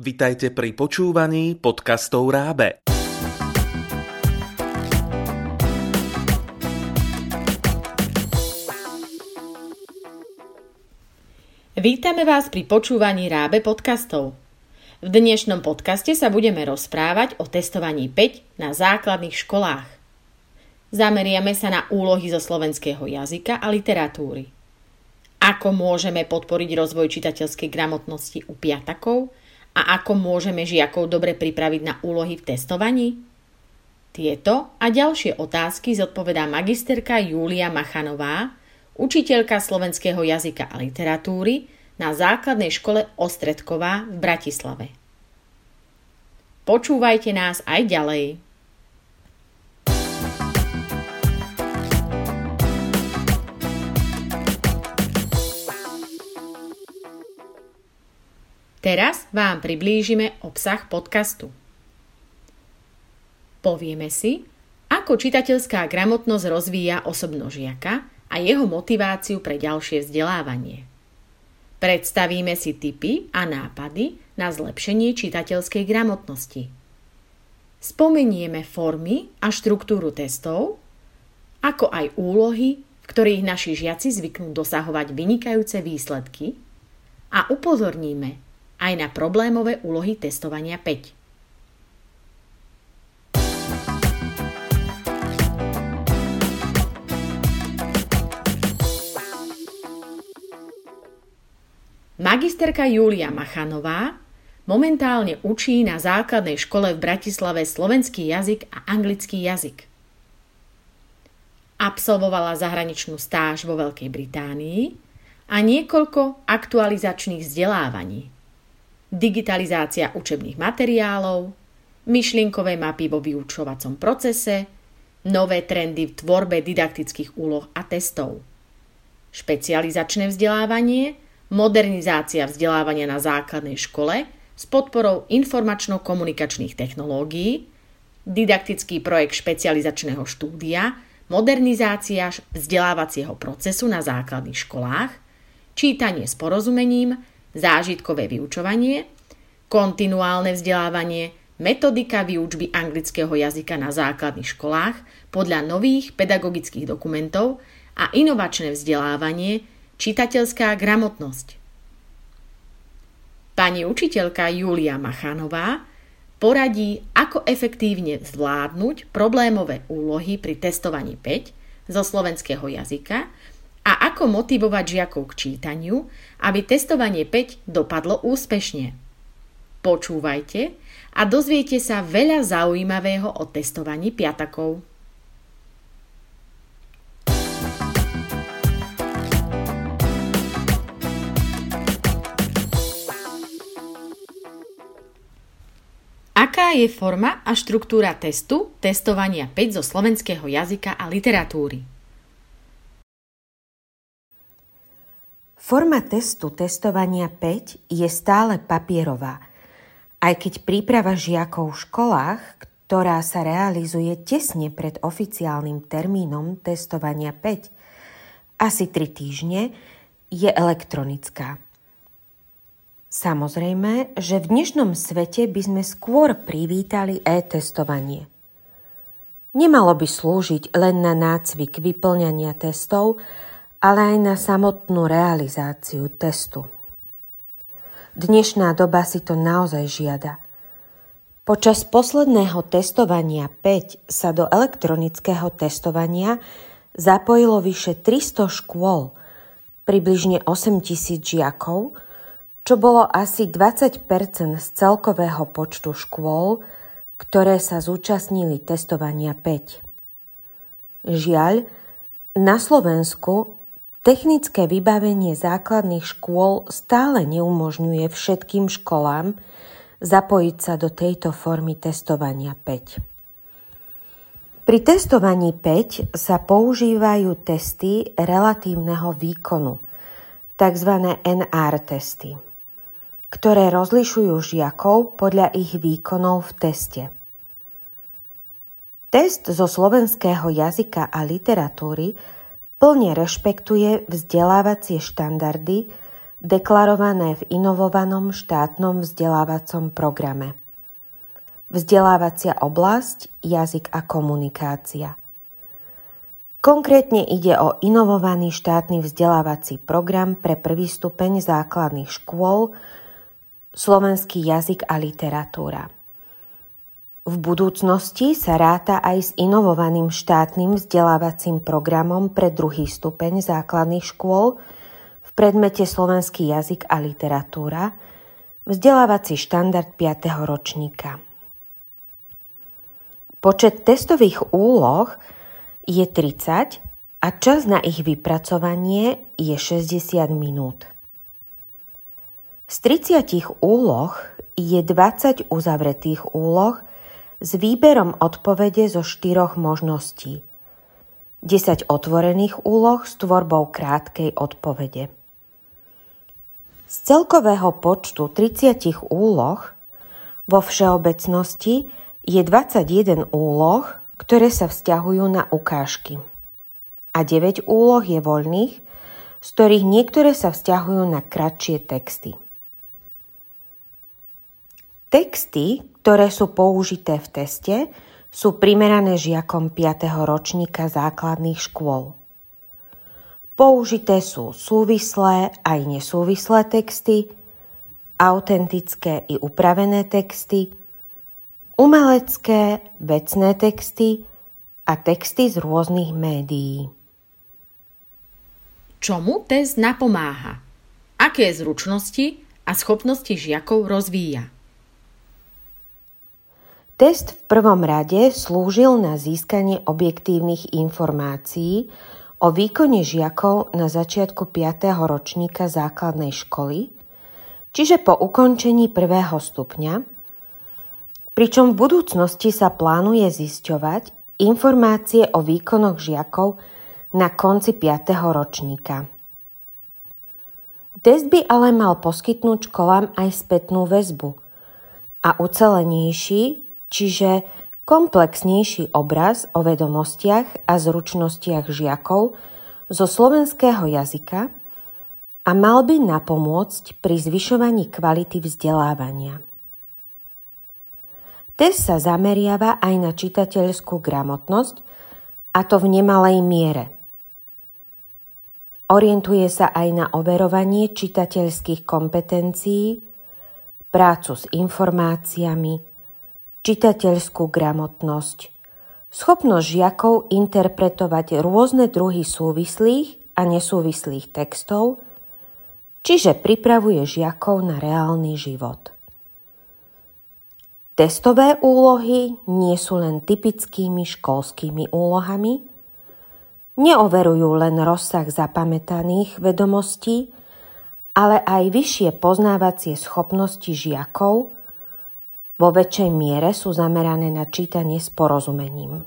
Vitajte pri počúvaní podcastov Rábe. Vítame vás pri počúvaní Rábe podcastov. V dnešnom podcaste sa budeme rozprávať o testovaní 5 na základných školách. Zameriame sa na úlohy zo slovenského jazyka a literatúry. Ako môžeme podporiť rozvoj čitateľskej gramotnosti u piatakov a ako môžeme žiakov dobre pripraviť na úlohy v testovaní? Tieto a ďalšie otázky zodpovedá magisterka Júlia Machanová, učiteľka slovenského jazyka a literatúry na základnej škole Ostredková v Bratislave. Počúvajte nás aj ďalej. Teraz vám priblížime obsah podcastu. Povieme si, ako čitateľská gramotnosť rozvíja osobno žiaka a jeho motiváciu pre ďalšie vzdelávanie. Predstavíme si tipy a nápady na zlepšenie čitateľskej gramotnosti. Spomenieme formy a štruktúru testov, ako aj úlohy, v ktorých naši žiaci zvyknú dosahovať vynikajúce výsledky a upozorníme aj na problémové úlohy testovania 5. Magisterka Júlia Machanová momentálne učí na základnej škole v Bratislave slovenský jazyk a anglický jazyk. Absolvovala zahraničnú stáž vo Veľkej Británii a niekoľko aktualizačných vzdelávaní – digitalizácia učebných materiálov, myšlienkové mapy vo vyučovacom procese, nové trendy v tvorbe didaktických úloh a testov. Špecializačné vzdelávanie, modernizácia vzdelávania na základnej škole s podporou informačno-komunikačných technológií, didaktický projekt špecializačného štúdia, modernizácia vzdelávacieho procesu na základných školách, čítanie s porozumením, zážitkové vyučovanie, kontinuálne vzdelávanie, metodika výučby anglického jazyka na základných školách podľa nových pedagogických dokumentov a inovačné vzdelávanie, čitateľská gramotnosť. Pani učiteľka Julia Machanová poradí, ako efektívne zvládnuť problémové úlohy pri testovaní 5 zo slovenského jazyka a ako motivovať žiakov k čítaniu, aby testovanie 5 dopadlo úspešne. Počúvajte a dozviete sa veľa zaujímavého o testovaní piatakov. Aká je forma a štruktúra testu testovania 5 zo slovenského jazyka a literatúry? Forma testu testovania 5 je stále papierová, aj keď príprava žiakov v školách, ktorá sa realizuje tesne pred oficiálnym termínom testovania 5, asi 3 týždne, je elektronická. Samozrejme, že v dnešnom svete by sme skôr privítali e-testovanie. Nemalo by slúžiť len na nácvik vyplňania testov, ale aj na samotnú realizáciu testu. Dnešná doba si to naozaj žiada. Počas posledného testovania 5 sa do elektronického testovania zapojilo vyše 300 škôl, približne 8 tisíc žiakov, čo bolo asi 20% z celkového počtu škôl, ktoré sa zúčastnili testovania 5. Žiaľ, na Slovensku Technické vybavenie základných škôl stále neumožňuje všetkým školám zapojiť sa do tejto formy testovania 5. Pri testovaní 5 sa používajú testy relatívneho výkonu, tzv. NR testy, ktoré rozlišujú žiakov podľa ich výkonov v teste. Test zo slovenského jazyka a literatúry plne rešpektuje vzdelávacie štandardy deklarované v inovovanom štátnom vzdelávacom programe. Vzdelávacia oblasť, jazyk a komunikácia. Konkrétne ide o inovovaný štátny vzdelávací program pre prvý stupeň základných škôl slovenský jazyk a literatúra. V budúcnosti sa ráta aj s inovovaným štátnym vzdelávacím programom pre druhý stupeň základných škôl v predmete slovenský jazyk a literatúra, vzdelávací štandard 5. ročníka. Počet testových úloh je 30 a čas na ich vypracovanie je 60 minút. Z 30 úloh je 20 uzavretých úloh s výberom odpovede zo štyroch možností. 10 otvorených úloh s tvorbou krátkej odpovede. Z celkového počtu 30 úloh vo všeobecnosti je 21 úloh, ktoré sa vzťahujú na ukážky. A 9 úloh je voľných, z ktorých niektoré sa vzťahujú na kratšie texty. Texty, ktoré sú použité v teste, sú primerané žiakom 5. ročníka základných škôl. Použité sú súvislé aj nesúvislé texty, autentické i upravené texty, umelecké, vecné texty a texty z rôznych médií. Čomu test napomáha? Aké zručnosti a schopnosti žiakov rozvíja? Test v prvom rade slúžil na získanie objektívnych informácií o výkone žiakov na začiatku 5. ročníka základnej školy, čiže po ukončení prvého stupňa, pričom v budúcnosti sa plánuje zisťovať informácie o výkonoch žiakov na konci 5. ročníka. Test by ale mal poskytnúť školám aj spätnú väzbu a ucelenejší čiže komplexnejší obraz o vedomostiach a zručnostiach žiakov zo slovenského jazyka a mal by napomôcť pri zvyšovaní kvality vzdelávania. Test sa zameriava aj na čitateľskú gramotnosť, a to v nemalej miere. Orientuje sa aj na overovanie čitateľských kompetencií, prácu s informáciami, čitateľskú gramotnosť, schopnosť žiakov interpretovať rôzne druhy súvislých a nesúvislých textov, čiže pripravuje žiakov na reálny život. Testové úlohy nie sú len typickými školskými úlohami, neoverujú len rozsah zapamätaných vedomostí, ale aj vyššie poznávacie schopnosti žiakov – vo väčšej miere sú zamerané na čítanie s porozumením.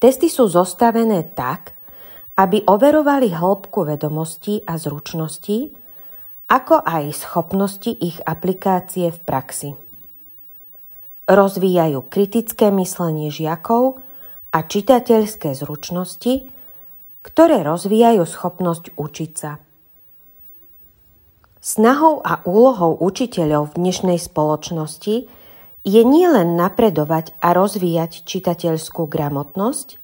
Testy sú zostavené tak, aby overovali hĺbku vedomostí a zručností, ako aj schopnosti ich aplikácie v praxi. Rozvíjajú kritické myslenie žiakov a čitateľské zručnosti, ktoré rozvíjajú schopnosť učiť sa. Snahou a úlohou učiteľov v dnešnej spoločnosti je nielen napredovať a rozvíjať čitateľskú gramotnosť,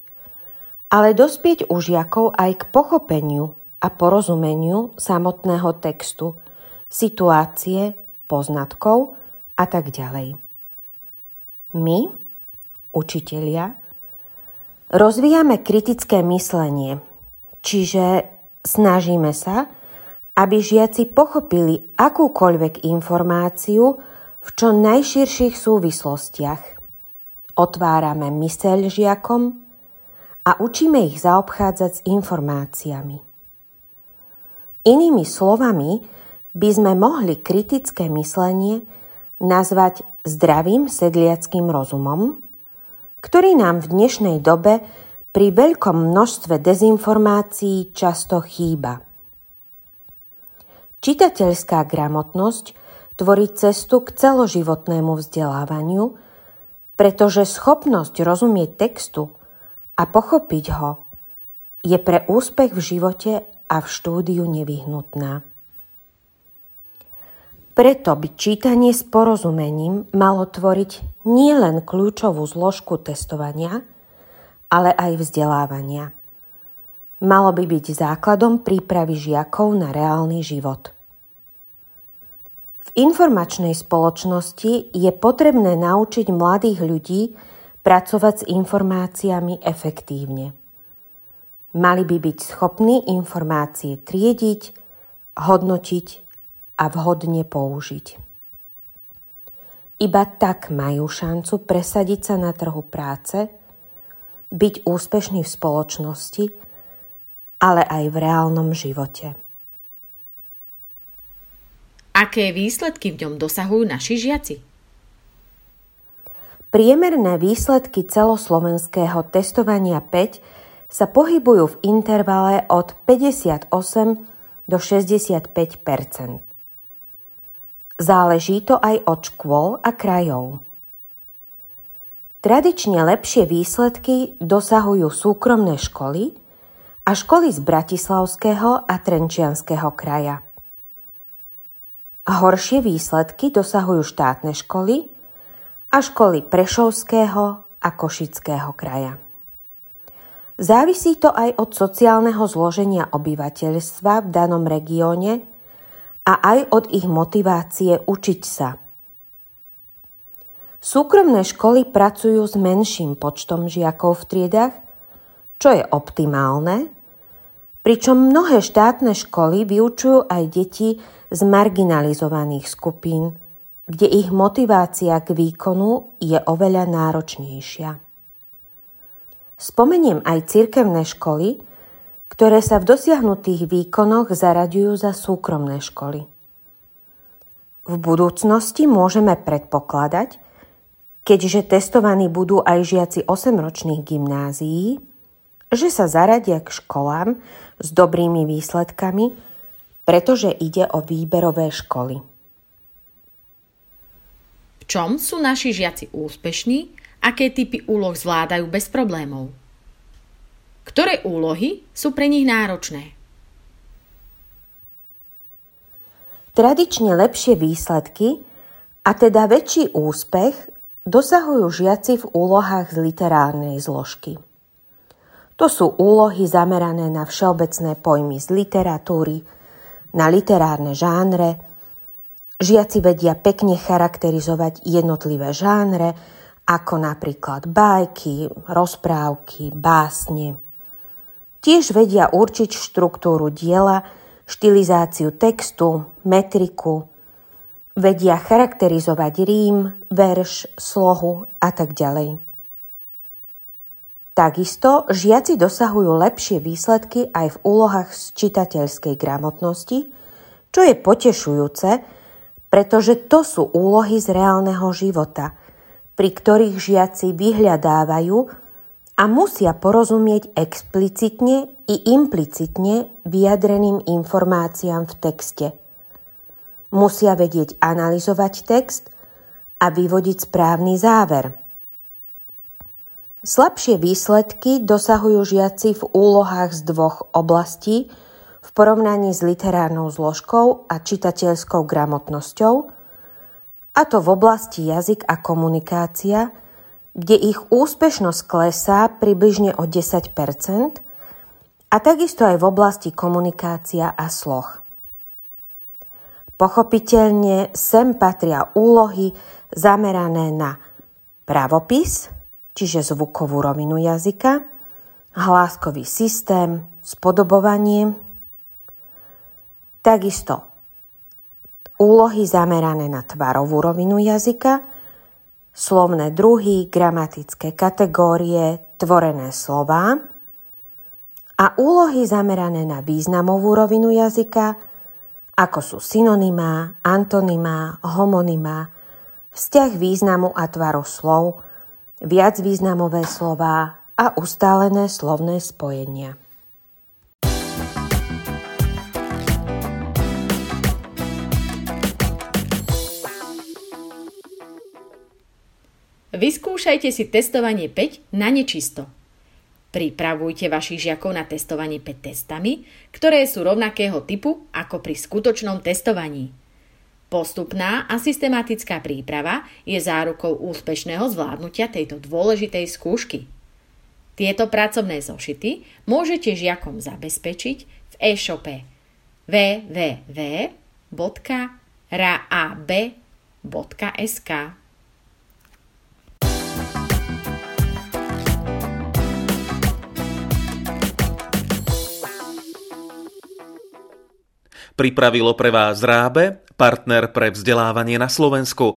ale dospieť u žiakov aj k pochopeniu a porozumeniu samotného textu, situácie, poznatkov a tak ďalej. My, učitelia, rozvíjame kritické myslenie, čiže snažíme sa, aby žiaci pochopili akúkoľvek informáciu v čo najširších súvislostiach. Otvárame myseľ žiakom a učíme ich zaobchádzať s informáciami. Inými slovami by sme mohli kritické myslenie nazvať zdravým sedliackým rozumom, ktorý nám v dnešnej dobe pri veľkom množstve dezinformácií často chýba. Čitateľská gramotnosť tvorí cestu k celoživotnému vzdelávaniu, pretože schopnosť rozumieť textu a pochopiť ho je pre úspech v živote a v štúdiu nevyhnutná. Preto by čítanie s porozumením malo tvoriť nielen kľúčovú zložku testovania, ale aj vzdelávania. Malo by byť základom prípravy žiakov na reálny život. V informačnej spoločnosti je potrebné naučiť mladých ľudí pracovať s informáciami efektívne. Mali by byť schopní informácie triediť, hodnotiť a vhodne použiť. Iba tak majú šancu presadiť sa na trhu práce, byť úspešní v spoločnosti, ale aj v reálnom živote. Aké výsledky v ňom dosahujú naši žiaci? Priemerné výsledky celoslovenského testovania 5 sa pohybujú v intervale od 58 do 65% Záleží to aj od škôl a krajov. Tradične lepšie výsledky dosahujú súkromné školy a školy z Bratislavského a Trenčianského kraja. Horšie výsledky dosahujú štátne školy a školy Prešovského a Košického kraja. Závisí to aj od sociálneho zloženia obyvateľstva v danom regióne a aj od ich motivácie učiť sa. Súkromné školy pracujú s menším počtom žiakov v triedach, čo je optimálne, pričom mnohé štátne školy vyučujú aj deti z marginalizovaných skupín, kde ich motivácia k výkonu je oveľa náročnejšia. Spomeniem aj cirkevné školy, ktoré sa v dosiahnutých výkonoch zaraďujú za súkromné školy. V budúcnosti môžeme predpokladať, keďže testovaní budú aj žiaci 8-ročných gymnázií, že sa zaradia k školám s dobrými výsledkami, pretože ide o výberové školy. V čom sú naši žiaci úspešní? Aké typy úloh zvládajú bez problémov? Ktoré úlohy sú pre nich náročné? Tradične lepšie výsledky, a teda väčší úspech, dosahujú žiaci v úlohách z literárnej zložky. To sú úlohy zamerané na všeobecné pojmy z literatúry, na literárne žánre. Žiaci vedia pekne charakterizovať jednotlivé žánre, ako napríklad bajky, rozprávky, básne. Tiež vedia určiť štruktúru diela, štilizáciu textu, metriku, vedia charakterizovať rím, verš, slohu a tak ďalej. Takisto žiaci dosahujú lepšie výsledky aj v úlohách z čitateľskej gramotnosti, čo je potešujúce, pretože to sú úlohy z reálneho života, pri ktorých žiaci vyhľadávajú a musia porozumieť explicitne i implicitne vyjadreným informáciám v texte. Musia vedieť analyzovať text a vyvodiť správny záver. Slabšie výsledky dosahujú žiaci v úlohách z dvoch oblastí v porovnaní s literárnou zložkou a čitateľskou gramotnosťou, a to v oblasti jazyk a komunikácia – kde ich úspešnosť klesá približne o 10% a takisto aj v oblasti komunikácia a sloh. Pochopiteľne sem patria úlohy zamerané na pravopis, čiže zvukovú rovinu jazyka, hláskový systém, spodobovanie, takisto úlohy zamerané na tvarovú rovinu jazyka, slovné druhy, gramatické kategórie, tvorené slova a úlohy zamerané na významovú rovinu jazyka, ako sú synonymá, antonymá, homonymá, vzťah významu a tvaru slov, viac významové slová a ustálené slovné spojenia. Vyskúšajte si testovanie 5 na nečisto. Pripravujte vašich žiakov na testovanie 5 testami, ktoré sú rovnakého typu ako pri skutočnom testovaní. Postupná a systematická príprava je zárukou úspešného zvládnutia tejto dôležitej skúšky. Tieto pracovné zošity môžete žiakom zabezpečiť v e-shope www.raab.sk. Pripravilo pre vás Rábe, partner pre vzdelávanie na Slovensku.